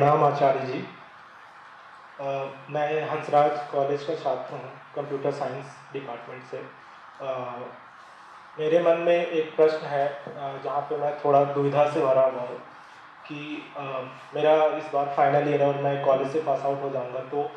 नाम आचार्य जी। आ, मैं हंसराज कॉलेज का छात्र हूँ कंप्यूटर साइंस डिपार्टमेंट से। आ, मेरे मन में एक प्रश्न है जहाँ पे मैं थोड़ा दुविधा से भरा हुआ हूँ कि आ, मेरा इस बार फाइनल ईयर है और मैं कॉलेज से पास आउट हो जाऊँगा। तो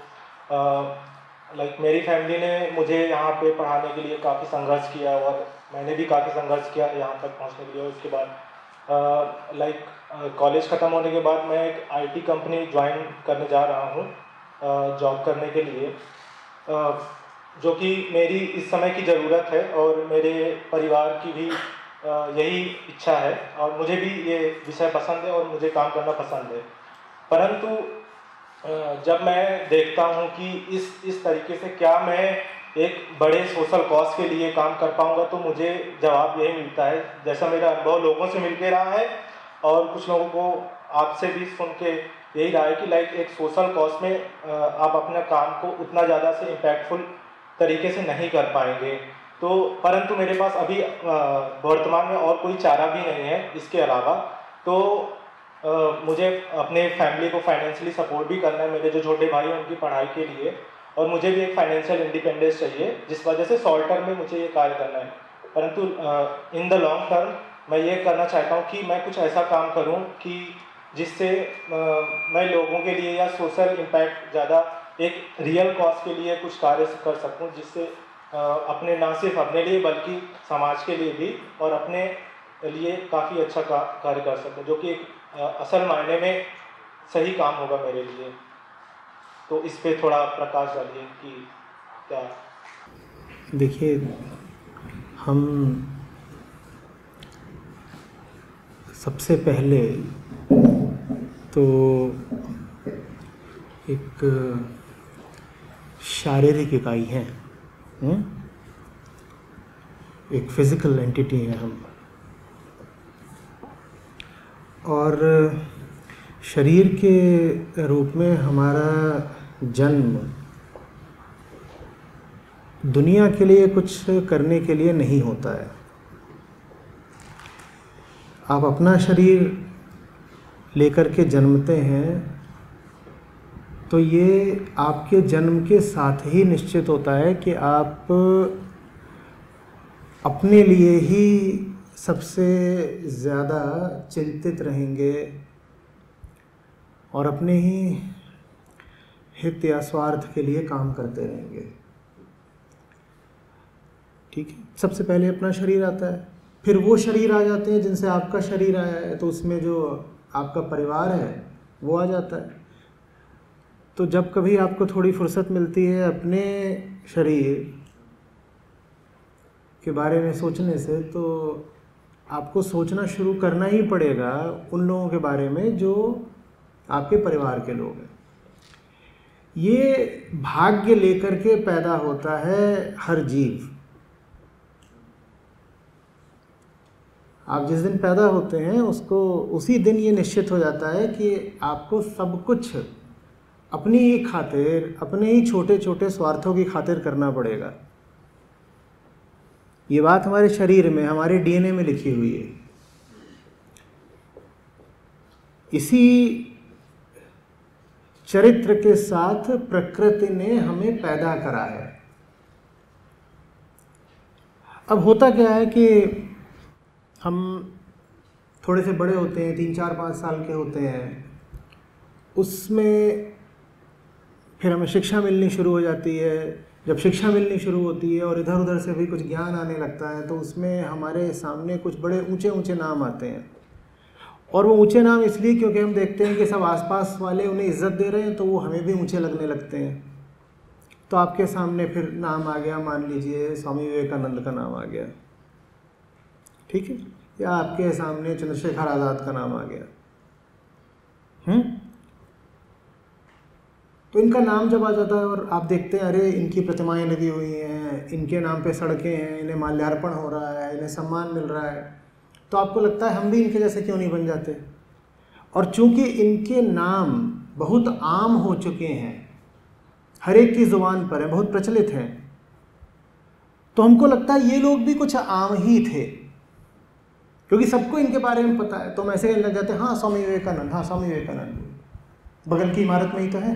लाइक मेरी फैमिली ने मुझे यहाँ पे पढ़ाने के लिए काफ़ी संघर्ष किया और मैंने भी काफ़ी संघर्ष किया यहाँ तक पहुँचने के लिए। उसके बाद लाइक कॉलेज ख़त्म होने के बाद मैं एक आईटी कंपनी ज्वाइन करने जा रहा हूँ जॉब करने के लिए। जो कि मेरी इस समय की ज़रूरत है और मेरे परिवार की भी यही इच्छा है और मुझे भी ये विषय पसंद है और मुझे काम करना पसंद है। परंतु जब मैं देखता हूँ कि इस इस तरीके से क्या मैं एक बड़े सोशल कॉज के लिए काम कर पाऊँगा तो मुझे जवाब यही मिलता है। जैसा मेरा अनुभव लोगों से मिल के रहा है और कुछ लोगों को आपसे भी सुन के यही रहा है कि लाइक एक सोशल कॉज में आप अपने काम को उतना ज़्यादा से इम्पैक्टफुल तरीके से नहीं कर पाएँगे। तो परंतु मेरे पास अभी वर्तमान में और कोई चारा भी नहीं है इसके अलावा। तो मुझे अपने फैमिली को फाइनेंशियली सपोर्ट भी करना है, मेरे जो छोटे भाई हैं उनकी पढ़ाई के लिए। और मुझे भी एक फाइनेंशियल इंडिपेंडेंस चाहिए, जिस वजह से शॉर्ट टर्म में मुझे ये कार्य करना है। परंतु इन द लॉन्ग टर्म मैं ये करना चाहता हूँ कि मैं कुछ ऐसा काम करूँ कि जिससे मैं लोगों के लिए या सोशल इम्पैक्ट ज़्यादा एक रियल कॉज के लिए कुछ कार्य कर सकूँ जिससे अपने ना सिर्फ़ अपने लिए बल्कि समाज के लिए भी और अपने लिए काफ़ी अच्छा का, कार्य कर सकूँ जो कि एक असल मायने में सही काम होगा मेरे लिए। तो इस पर थोड़ा प्रकाश डालिए कि क्या देखिए हम सबसे पहले तो एक शारीरिक इकाई है हम्म? एक फ़िज़िकल एंटिटी है हम और शरीर के रूप में हमारा जन्म दुनिया के लिए कुछ करने के लिए नहीं होता है आप अपना शरीर लेकर के जन्मते हैं तो ये आपके जन्म के साथ ही निश्चित होता है कि आप अपने लिए ही सबसे ज़्यादा चिंतित रहेंगे और अपने ही हित या स्वार्थ के लिए काम करते रहेंगे। ठीक है? सबसे पहले अपना शरीर आता है। फिर वो शरीर आ जाते हैं जिनसे आपका शरीर आया है तो उसमें जो आपका परिवार है, वो आ जाता है। तो जब कभी आपको थोड़ी फुर्सत मिलती है अपने शरीर के बारे में सोचने से तो आपको सोचना शुरू करना ही पड़ेगा उन लोगों के बारे में जो आपके परिवार के लोग हैं। ये भाग्य लेकर के पैदा होता है हर जीव। आप जिस दिन पैदा होते हैं, उसको, उसी दिन ये निश्चित हो जाता है कि आपको सब कुछ अपनी ही खातिर, अपने ही छोटे छोटे स्वार्थों की खातिर करना पड़ेगा। ये बात हमारे शरीर में, हमारे डीएनए में लिखी हुई है। इसी चरित्र के साथ प्रकृति ने हमें पैदा करा है। अब होता क्या है कि हम थोड़े से बड़े होते हैं, तीन चार पाँच साल के होते हैं। उसमें फिर हमें शिक्षा मिलनी शुरू हो जाती है। जब शिक्षा मिलनी शुरू होती है और इधर उधर से भी कुछ ज्ञान आने लगता है तो उसमें हमारे सामने कुछ बड़े ऊँचे ऊँचे नाम आते हैं। और वो ऊँचे नाम इसलिए क्योंकि हम देखते हैं कि सब आसपास वाले उन्हें इज़्ज़त दे रहे हैं तो वो हमें भी ऊँचे लगने लगते हैं। तो आपके सामने फिर नाम आ गया, मान लीजिए स्वामी विवेकानंद का नाम आ गया। ठीक है? या आपके सामने चंद्रशेखर आज़ाद का नाम आ गया। हम्म? तो इनका नाम जब आ जाता है और आप देखते हैं, अरे, इनकी प्रतिमाएँ लगी हुई हैं, इनके नाम पे सड़कें हैं, इन्हें माल्यार्पण हो रहा है, इन्हें सम्मान मिल रहा है तो आपको लगता है हम भी इनके जैसे क्यों नहीं बन जाते? और चूँकि इनके नाम बहुत आम हो चुके हैं, हर एक की ज़ुबान पर है, बहुत प्रचलित हैं तो हमको लगता है ये लोग भी कुछ आम ही थे। क्योंकि सबको इनके बारे में पता है। तो हम ऐसे कहने लग जाते हैं हाँ स्वामी विवेकानंद हाँ स्वामी विवेकानंद। बगल की इमारत में ही तो है।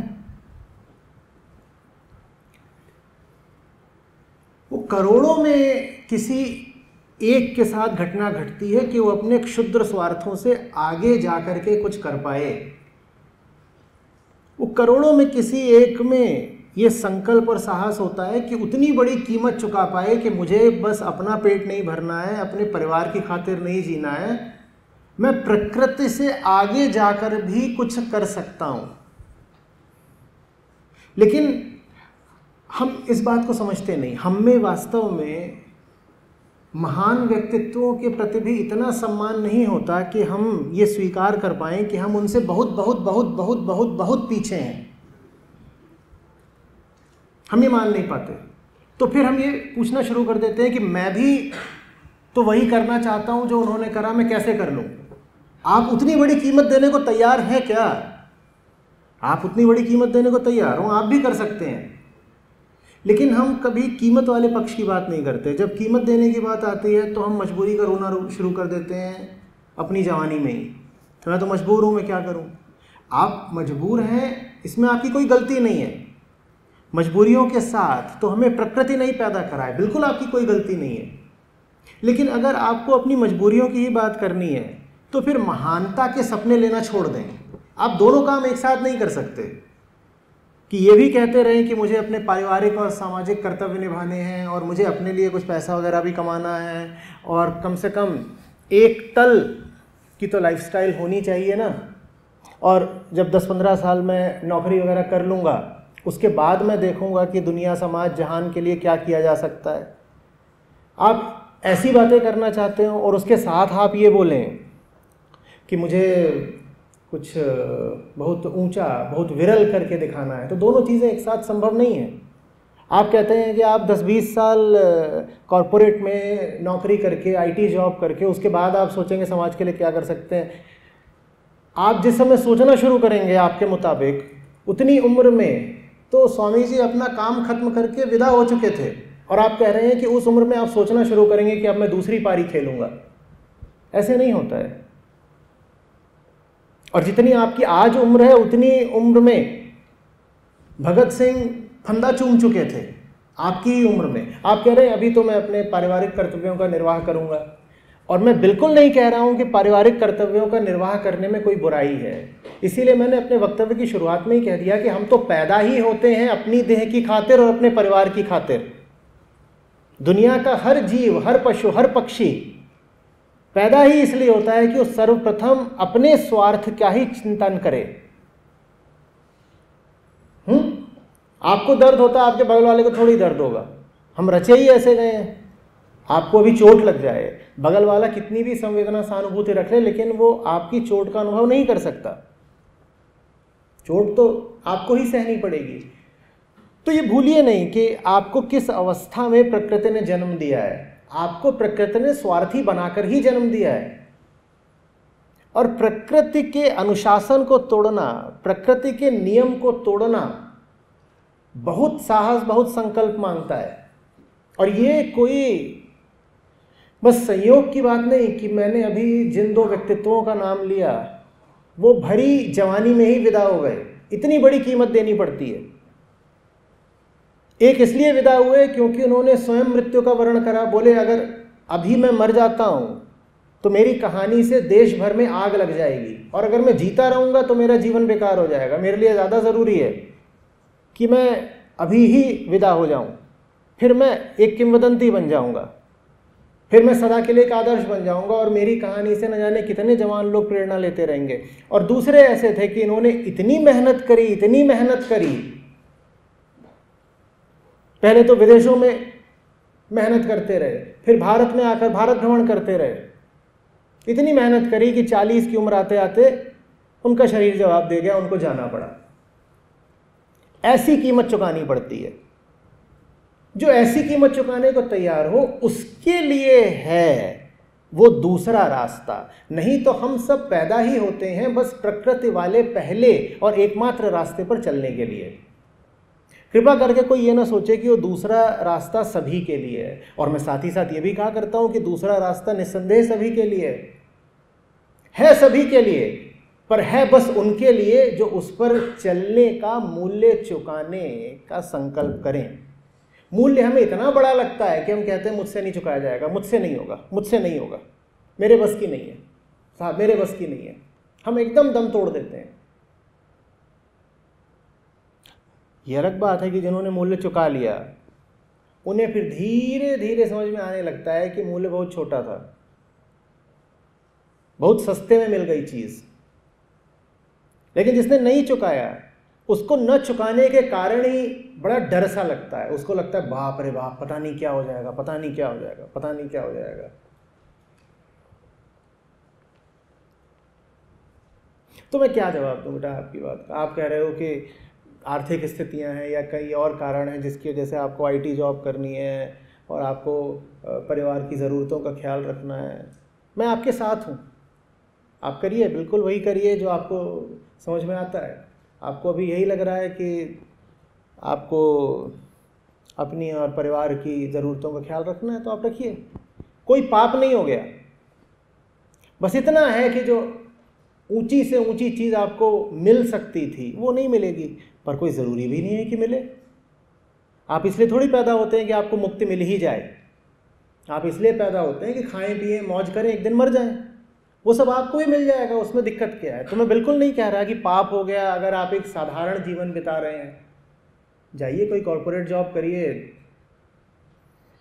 वो करोड़ों में किसी एक के साथ घटना घटती है कि वो अपने क्षुद्र स्वार्थों से आगे जाकर के कुछ कर पाए। वो करोड़ों में किसी एक में ये संकल्प और साहस होता है कि उतनी बड़ी कीमत चुका पाए कि मुझे बस अपना पेट नहीं भरना है, अपने परिवार की खातिर नहीं जीना है। मैं प्रकृति से आगे जाकर भी कुछ कर सकता हूँ। लेकिन हम इस बात को समझते नहीं। हम में वास्तव में महान व्यक्तित्वों के प्रति भी इतना सम्मान नहीं होता कि हम ये स्वीकार कर पाएँ कि हम उनसे बहुत बहुत बहुत बहुत बहुत बहुत पीछे हैं। हम ये मान नहीं पाते। तो फिर हम ये पूछना शुरू कर देते हैं कि मैं भी तो वही करना चाहता हूँ जो उन्होंने करा, मैं कैसे कर लूँ? आप उतनी बड़ी कीमत देने को तैयार हैं क्या? आप उतनी बड़ी कीमत देने को तैयार हो, आप भी कर सकते हैं। लेकिन हम कभी कीमत वाले पक्ष की बात नहीं करते। जब कीमत देने की बात आती है तो हम मजबूरी का रोना शुरू कर देते हैं अपनी जवानी में ही। तो मैं तो मजबूर हूँ, मैं क्या करूँ? आप मजबूर हैं, इसमें आपकी कोई गलती नहीं है। मजबूरियों के साथ तो हमें प्रकृति नहीं पैदा कराए, बिल्कुल आपकी कोई गलती नहीं है। लेकिन अगर आपको अपनी मजबूरियों की ही बात करनी है तो फिर महानता के सपने लेना छोड़ दें। आप दोनों काम एक साथ नहीं कर सकते। कि ये भी कहते रहें कि मुझे अपने पारिवारिक और सामाजिक कर्तव्य निभाने हैं और मुझे अपने लिए कुछ पैसा वगैरह भी कमाना है, और कम से कम एक तल की तो लाइफस्टाइल होनी चाहिए ना। और जब 10-15 साल में नौकरी वगैरह कर लूँगा उसके बाद मैं देखूँगा कि दुनिया समाज जहान के लिए क्या किया जा सकता है। आप ऐसी बातें करना चाहते हो और उसके साथ आप ये बोलें कि मुझे कुछ बहुत ऊँचा, बहुत विरल करके दिखाना है तो दोनों चीज़ें एक साथ संभव नहीं है। आप कहते हैं कि आप 10-20 साल कॉरपोरेट में नौकरी करके आईटी जॉब करके, उसके बाद आप सोचेंगे समाज के लिए क्या कर सकते हैं। आप जिस समय सोचना शुरू करेंगे आपके मुताबिक, उतनी उम्र में तो स्वामी जी अपना काम खत्म करके विदा हो चुके थे। और आप कह रहे हैं कि उस उम्र में आप सोचना शुरू करेंगे कि अब मैं दूसरी पारी खेलूँगा। ऐसे नहीं होता है। और जितनी आपकी आज उम्र है, उतनी उम्र में भगत सिंह फंदा चूम चुके थे। आपकी ही उम्र में। आप कह रहे हैं, अभी तो मैं अपने पारिवारिक कर्तव्यों का निर्वाह करूँगा। और मैं बिल्कुल नहीं कह रहा हूँ कि पारिवारिक कर्तव्यों का निर्वाह करने में कोई बुराई है। इसीलिए मैंने अपने वक्तव्य की शुरुआत में ही कह दिया कि हम तो पैदा ही होते हैं अपनी देह की खातिर और अपने परिवार की खातिर। दुनिया का हर जीव, हर पशु, हर पक्षी पैदा ही इसलिए होता है कि वो सर्वप्रथम अपने स्वार्थ क्या ही चिंतन करे। हम्म? आपको दर्द होता है आपके बगल वाले को थोड़ी दर्द होगा। हम रचे ही ऐसे गए हैं। आपको अभी चोट लग जाए। बगल वाला कितनी भी संवेदना सहानुभूति रख ले, लेकिन वो आपकी चोट का अनुभव नहीं कर सकता। चोट तो आपको ही सहनी पड़ेगी। तो ये भूलिए नहीं कि आपको किस अवस्था में प्रकृति ने जन्म दिया है। आपको प्रकृति ने स्वार्थी बनाकर ही जन्म दिया है। और प्रकृति के अनुशासन को तोड़ना, प्रकृति के नियम को तोड़ना बहुत साहस, बहुत संकल्प माँगता है। और ये कोई बस संयोग की बात नहीं कि मैंने अभी जिन दो व्यक्तित्वों का नाम लिया, वो भरी जवानी में ही विदा हो गए। इतनी बड़ी कीमत देनी पड़ती है। एक इसलिए विदा हुए क्योंकि उन्होंने स्वयं मृत्यु का वर्ण करा, बोले, अगर अभी मैं मर जाता हूँ तो मेरी कहानी से देश भर में आग लग जाएगी। और अगर मैं जीता रहूँगा तो मेरा जीवन बेकार हो जाएगा। मेरे लिए ज़्यादा ज़रूरी है कि मैं अभी ही विदा हो जाऊँ। फिर मैं एक किंवदंती बन जाऊँगा। फिर मैं सदा के लिए एक आदर्श बन जाऊँगा और मेरी कहानी से न जाने कितने जवान लोग प्रेरणा लेते रहेंगे। और दूसरे ऐसे थे कि इन्होंने इतनी मेहनत करी, इतनी मेहनत करी। पहले तो विदेशों में मेहनत करते रहे, फिर भारत में आकर भारत भ्रमण करते रहे। इतनी मेहनत करी कि 40 की उम्र आते आते उनका शरीर जवाब दे गया, उनको जाना पड़ा। ऐसी कीमत चुकानी पड़ती है। जो ऐसी कीमत चुकाने को तैयार हो, उसके लिए है वो दूसरा रास्ता। नहीं तो हम सब पैदा ही होते हैं बस प्रकृति वाले पहले और एकमात्र रास्ते पर चलने के लिए। कृपा करके कोई ये ना सोचे कि वो दूसरा रास्ता सभी के लिए है। और मैं साथ ही साथ ये भी कहा करता हूँ कि दूसरा रास्ता निस्संदेह सभी के लिए है। सभी के लिए, पर है बस उनके लिए जो उस पर चलने का, मूल्य चुकाने का संकल्प करें। मूल्य हमें इतना बड़ा लगता है कि हम कहते हैं, मुझसे नहीं चुकाया जाएगा, मुझसे नहीं होगा, मुझसे नहीं होगा, मेरे बस की नहीं है, साहब, मेरे बस की नहीं है। हम एकदम दम तोड़ देते हैं। यह अलग बात है कि जिन्होंने मूल्य चुका लिया, उन्हें फिर धीरे धीरे समझ में आने लगता है कि मूल्य बहुत छोटा था। बहुत सस्ते में मिल गई चीज़। लेकिन जिसने नहीं चुकाया उसको न चुकाने के कारण ही बड़ा डर सा लगता है। उसको लगता है, बाप रे बाप, पता नहीं क्या हो जाएगा, पता नहीं क्या हो जाएगा, पता नहीं क्या हो जाएगा। तो मैं क्या जवाब दूँ बेटा आपकी बात आप कह रहे हो कि आर्थिक स्थितियाँ हैं या कई और कारण हैं जिसकी वजह से आपको आईटी जॉब करनी है और आपको परिवार की ज़रूरतों का ख्याल रखना है। मैं आपके साथ हूँ। आप करिए, बिल्कुल वही करिए जो आपको समझ में आता है। आपको अभी यही लग रहा है कि आपको अपनी और परिवार की ज़रूरतों का ख्याल रखना है तो आप रखिए। कोई पाप नहीं हो गया। बस इतना है कि जो ऊँची से ऊँची चीज़ आपको मिल सकती थी, वो नहीं मिलेगी, पर कोई ज़रूरी भी नहीं है कि मिले। आप इसलिए थोड़ी पैदा होते हैं कि आपको मुक्ति मिल ही जाए। आप इसलिए पैदा होते हैं कि खाएँ, पिए, मौज करें, एक दिन मर जाएँ। वो सब आपको ही मिल जाएगा, उसमें दिक्कत क्या है? तो मैं बिल्कुल नहीं कह रहा कि पाप हो गया, अगर आप एक साधारण जीवन बिता रहे हैं। जाइए कोई कॉरपोरेट जॉब करिए।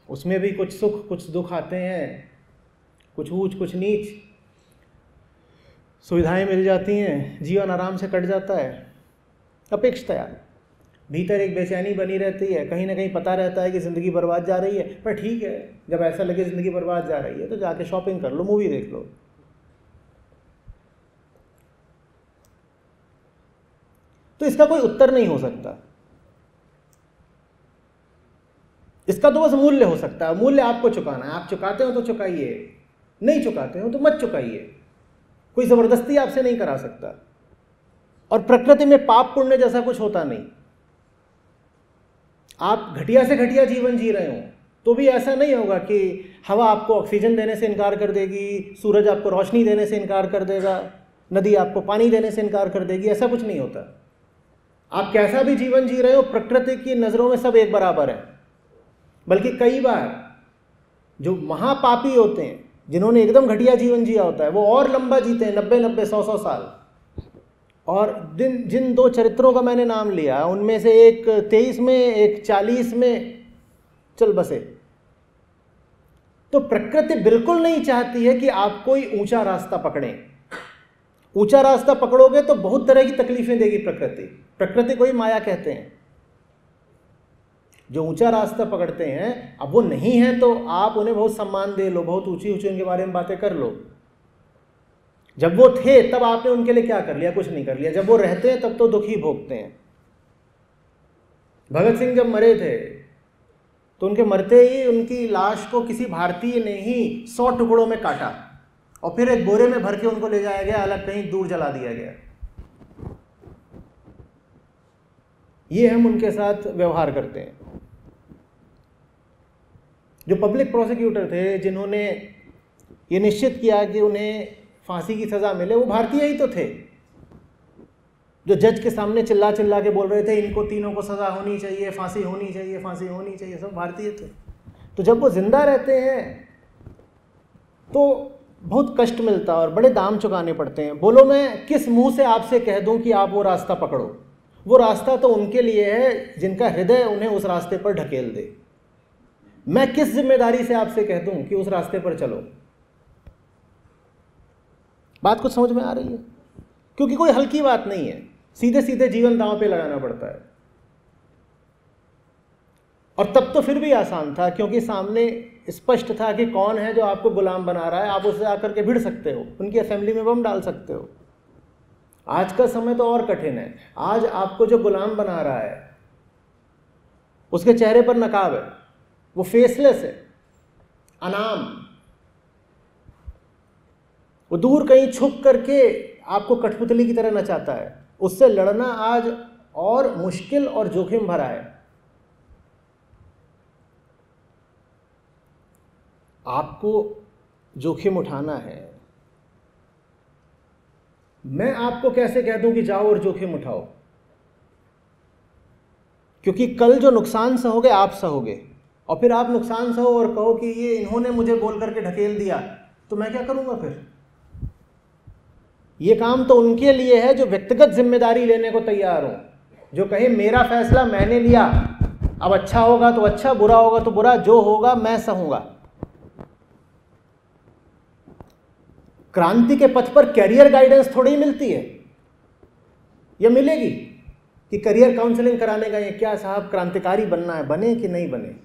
उसमें भी कुछ सुख, कुछ दुख आते हैं। कुछ ऊंच, कुछ नीच। सुविधाएँ मिल जाती हैं, जीवन आराम से कट जाता है। अपेक्षतया भीतर एक बेचैनी बनी रहती है, कहीं ना कहीं पता रहता है कि ज़िंदगी बर्बाद जा रही है, पर ठीक है, जब ऐसा लगे ज़िंदगी बर्बाद जा रही है तो जाके शॉपिंग कर लो मूवी देख लो। तो इसका कोई उत्तर नहीं हो सकता। इसका तो बस मूल्य हो सकता है। मूल्य आपको चुकाना है। आप चुकाते हो तो चुकाइए। नहीं चुकाते हो तो मत चुकाइए। कोई ज़बरदस्ती आपसे नहीं करा सकता। और प्रकृति में पाप पुण्य जैसा कुछ होता नहीं। आप घटिया से घटिया जीवन जी रहे हो तो भी ऐसा नहीं होगा कि हवा आपको ऑक्सीजन देने से इनकार कर देगी, सूरज आपको रोशनी देने से इनकार कर देगा, नदी आपको पानी देने से इनकार कर देगी, ऐसा कुछ नहीं होता। आप कैसा भी जीवन जी रहे हो, प्रकृति की नज़रों में सब एक बराबर है। बल्कि कई बार जो महापापी होते हैं, जिन्होंने एकदम घटिया जीवन जिया होता है, वो और लंबा जीते हैं, नब्बे नब्बे, सौ सौ साल। और दिन जिन दो चरित्रों का मैंने नाम लिया, उनमें से एक तेईस में, एक चालीस में, चल बसे। तो प्रकृति बिल्कुल नहीं चाहती है कि आप कोई ऊँचा रास्ता पकड़ें। ऊँचा रास्ता पकड़ोगे तो बहुत तरह की तकलीफें देगी प्रकृति। प्रकृति को ही माया कहते हैं। जो ऊँचा रास्ता पकड़ते हैं, अब वो नहीं है तो आप उन्हें बहुत सम्मान दे लो, बहुत ऊँची ऊँची उनके बारे में बातें कर लो। जब वो थे, तब आपने उनके लिए क्या कर लिया? कुछ नहीं कर लिया। जब वो रहते हैं, तब तो दुख भोगते हैं। भगत सिंह जब मरे थे तो उनके मरते ही उनकी लाश को किसी भारतीय ने ही सौ टुकड़ों में काटा और फिर एक बोरे में भर के उनको ले जाया गया, अलग कहीं दूर जला दिया गया। ये हम उनके साथ व्यवहार करते हैं। जो पब्लिक प्रोसिक्यूटर थे, जिन्होंने ये निश्चित किया कि उन्हें फांसी की सज़ा मिले, वो भारतीय ही तो थे। जो जज के सामने चिल्ला चिल्ला के बोल रहे थे, इनको तीनों को सज़ा होनी चाहिए, फांसी होनी चाहिए, फांसी होनी चाहिए, सब भारतीय थे। तो जब वो ज़िंदा रहते हैं तो बहुत कष्ट मिलता है और बड़े दाम चुकाने पड़ते हैं। बोलो, मैं किस मुँह से आपसे कह दूँ कि आप वो रास्ता पकड़ो? वो रास्ता तो उनके लिए है, जिनका हृदय उन्हें उस रास्ते पर ढकेल दे। मैं किस ज़िम्मेदारी से आपसे कह दूँ कि उस रास्ते पर चलो? बात कुछ समझ में आ रही है? क्योंकि कोई हल्की बात नहीं है। सीधे सीधे जीवन दांव पे लगाना पड़ता है। और तब तो फिर भी आसान था, क्योंकि सामने स्पष्ट था कि कौन है जो आपको गुलाम बना रहा है। आप उससे आकर के भिड़ सकते हो। उनकी असेंबली में बम डाल सकते हो। आज का समय तो और कठिन है। आज आपको जो गुलाम बना रहा है, उसके चेहरे पर नकाब है। वो फेसलेस है। अनाम। वो दूर कहीं छुप करके आपको कठपुतली की तरह नचाता है। उससे लड़ना आज और मुश्किल और जोखिम भरा है। आपको जोखिम उठाना है। मैं आपको कैसे कह दूँ कि जाओ और जोखिम उठाओ? क्योंकि कल जो नुकसान सहोगे, आप सहोगे। और फिर आप नुकसान सहो और कहो कि ये इन्होंने मुझे बोल करके ढकेल दिया तो मैं क्या करूँगा फिर? ये काम तो उनके लिए है जो व्यक्तिगत ज़िम्मेदारी लेने को तैयार हो। जो कहे, मेरा फैसला मैंने लिया, अब अच्छा होगा तो अच्छा बुरा होगा तो बुरा, जो होगा मैं सहूँगा। क्रांति के पथ पर कैरियर गाइडेंस थोड़ी ही मिलती है। यह मिलेगी कि करियर काउंसलिंग कराने का ये क्या साहब क्रांतिकारी बनना है, बने कि नहीं बने?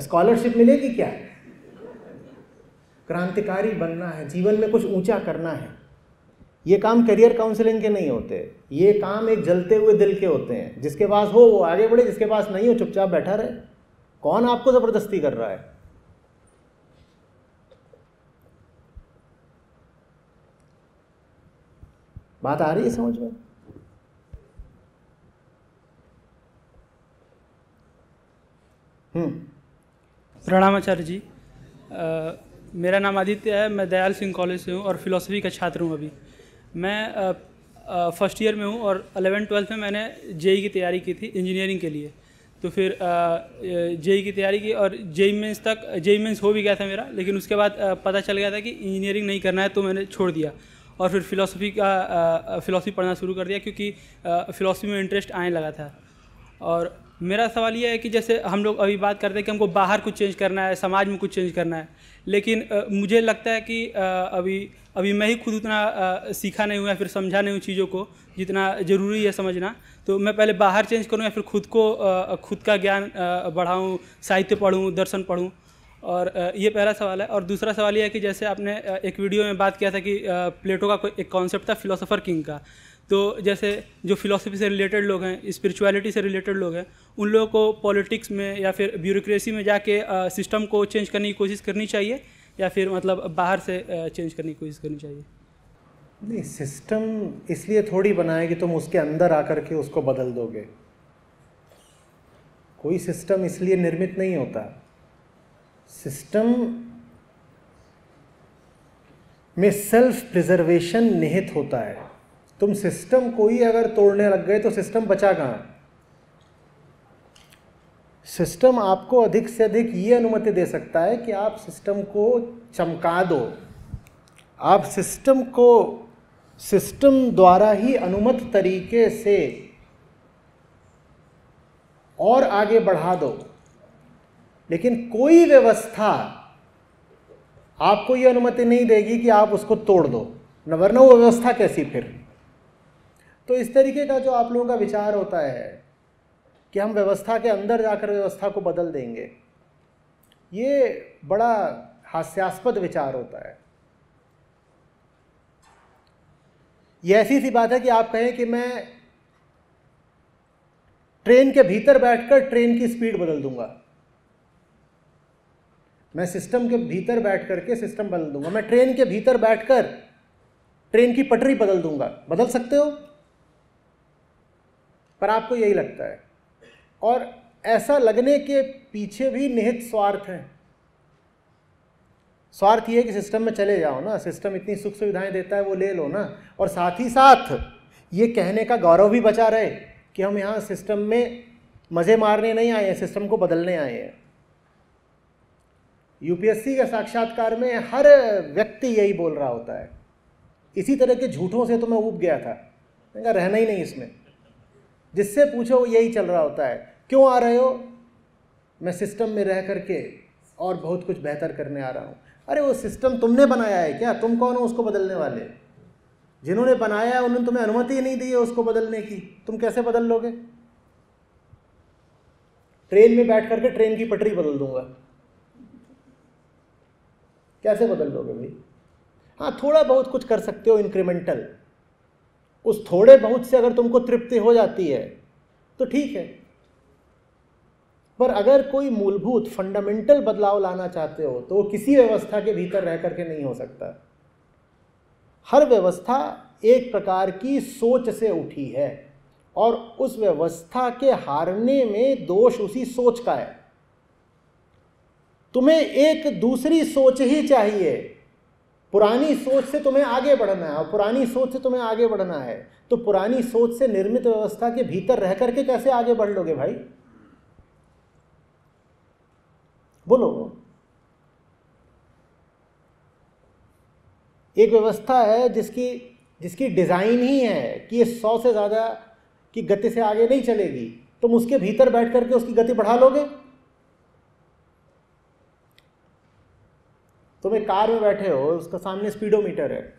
स्कॉलरशिप मिलेगी क्या? क्रांतिकारी बनना है, जीवन में कुछ ऊँचा करना है। ये काम करियर काउंसलिंग के नहीं होते। ये काम एक जलते हुए दिल के होते हैं। जिसके पास हो, वो आगे बढ़े, जिसके पास नहीं हो, चुपचाप बैठा रहे। कौन आपको ज़बरदस्ती कर रहा है? बात आ रही है समझ में? हम्म। प्रणाम आचार्य जी आ, मेरा नाम आदित्य है मैं दयाल सिंह कॉलेज से हूँ और फिलोसफी का छात्र हूँ अभी। मैं फ़र्स्ट ईयर में हूँ और अलेवन ट्वेल्थ में मैंने जेई की तैयारी की थी इंजीनियरिंग के लिए। तो फिर जेई की तैयारी की और जेई मेंस तक जेई मेंस हो भी गया था मेरा लेकिन उसके बाद पता चल गया था कि इंजीनियरिंग नहीं करना है तो मैंने छोड़ दिया। और फिर फ़िलासफ़ी का फ़िलासफ़ी पढ़ना शुरू कर दिया क्योंकि फ़िलासफ़ी में इंटरेस्ट आने लगा था। और मेरा सवाल ये है कि जैसे हम लोग अभी बात करते हैं कि हमको बाहर कुछ चेंज करना है समाज में कुछ चेंज करना है लेकिन आ, मुझे लगता है कि आ, अभी अभी मैं ही खुद उतना सीखा नहीं हूँ या फिर समझा नहीं हूँ चीज़ों को जितना ज़रूरी है समझना। तो मैं पहले बाहर चेंज करूँ या फिर खुद को खुद का ज्ञान बढ़ाऊँ साहित्य पढ़ूँ दर्शन पढ़ूँ और ये पहला सवाल है। और दूसरा सवाल ये है कि जैसे आपने एक वीडियो में बात किया था कि प्लेटो का कोई एक कॉन्सेप्ट था फिलोसोफर किंग का। तो जैसे जो फिलोसफी से रिलेटेड लोग हैं स्पिरिचुअलिटी से रिलेटेड लोग हैं, उन लोगों को पॉलिटिक्स में या फिर ब्यूरोक्रेसी में जाके सिस्टम को चेंज करने की कोशिश करनी चाहिए, या फिर मतलब बाहर से चेंज करने की कोशिश करनी चाहिए? नहीं सिस्टम इसलिए थोड़ी बनाए कि तुम उसके अंदर आकर के उसको बदल दोगे। कोई सिस्टम इसलिए निर्मित नहीं होता। सिस्टम में सेल्फ प्रिजर्वेशन निहित होता है। तुम सिस्टम को ही अगर तोड़ने लग गए तो सिस्टम बचा कहाँ? सिस्टम आपको अधिक से अधिक ये अनुमति दे सकता है कि आप सिस्टम को चमका दो। आप सिस्टम को, सिस्टम द्वारा ही अनुमत तरीके से और आगे बढ़ा दो। लेकिन कोई व्यवस्था आपको ये अनुमति नहीं देगी कि आप उसको तोड़ दो। न, वरना वो व्यवस्था कैसी फिर? तो इस तरीके का जो आप लोगों का विचार होता है कि हम व्यवस्था के अंदर जाकर व्यवस्था को बदल देंगे, ये बड़ा हास्यास्पद विचार होता है। ये ऐसी सी बात है कि आप कहें कि मैं ट्रेन के भीतर बैठकर ट्रेन की स्पीड बदल दूँगा। मैं सिस्टम के भीतर बैठ करके सिस्टम बदल दूँगा। मैं ट्रेन के भीतर बैठकर ट्रेन की पटरी बदल दूँगा। बदल सकते हो? पर आपको यही लगता है। और ऐसा लगने के पीछे भी निहित स्वार्थ है। स्वार्थ ये कि सिस्टम में चले जाओ ना। सिस्टम इतनी सुख सुविधाएँ देता है, वो ले लो ना। और साथ ही साथ ये कहने का गौरव भी बचा रहे कि हम यहाँ सिस्टम में मज़े मारने नहीं आए हैं सिस्टम को बदलने आए हैं। यूपीएससी के साक्षात्कार में हर व्यक्ति यही बोल रहा होता है। इसी तरह के झूठों से तो मैं ऊब गया था। मैंने रहना ही नहीं इसमें। जिससे पूछो, वो यही चल रहा होता है। क्यों आ रहे हो? मैं सिस्टम में रह करके और बहुत कुछ बेहतर करने आ रहा हूँ। अरे, वो सिस्टम तुमने बनाया है क्या? तुम कौन हो उसको बदलने वाले? जिन्होंने बनाया है, उन्होंने तुम्हें अनुमति ही नहीं दी है उसको बदलने की। तुम कैसे बदल लोगे? ट्रेन में बैठ करके ट्रेन की पटरी बदल दूँगा। कैसे बदल लोगे भाई? हाँ थोड़ा बहुत कुछ कर सकते हो इंक्रीमेंटल उस थोड़े बहुत से अगर तुमको तृप्ति हो जाती है तो ठीक है। पर अगर कोई मूलभूत फंडामेंटल बदलाव लाना चाहते हो तो वो किसी व्यवस्था के भीतर रह करके नहीं हो सकता। हर व्यवस्था एक प्रकार की सोच से उठी है, और उस व्यवस्था के हारने में दोष उसी सोच का है। तुम्हें एक दूसरी सोच ही चाहिए। पुरानी सोच से तुम्हें आगे बढ़ना है और पुरानी सोच से तुम्हें आगे बढ़ना है। तो पुरानी सोच से निर्मित व्यवस्था के भीतर रह करके कैसे आगे बढ़ लोगे भाई? बोलो। एक व्यवस्था है जिसकी जिसकी डिज़ाइन ही है कि ये सौ से ज़्यादा की गति से आगे नहीं चलेगी। तुम उसके भीतर बैठ करके उसकी गति बढ़ा लोगे। तुम एक कार में बैठे हो, उसका सामने स्पीडोमीटर है।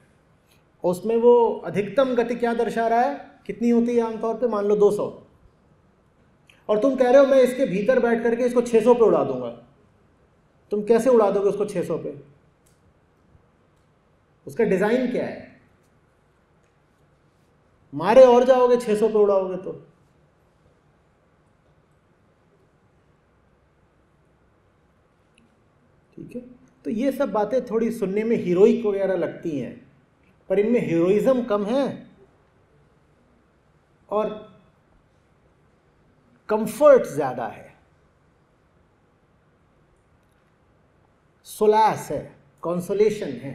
उसमें वो अधिकतम गति क्या दर्शा रहा है? कितनी होती है आमतौर पे? मान लो 200 और तुम कह रहे हो, मैं इसके भीतर बैठ करके इसको 600 पे उड़ा दूँगा। तुम कैसे उड़ा दोगे उसको 600 पे? उसका डिज़ाइन क्या है? मारे और जाओगे 600 पे उड़ाओगे तो। ठीक है? तो ये सब बातें थोड़ी सुनने में हीरोइक वगैरह लगती हैं, पर इनमें हीरोइज़म कम है। और कंफर्ट ज़्यादा है। सोलास है कॉन्सोलेशन है।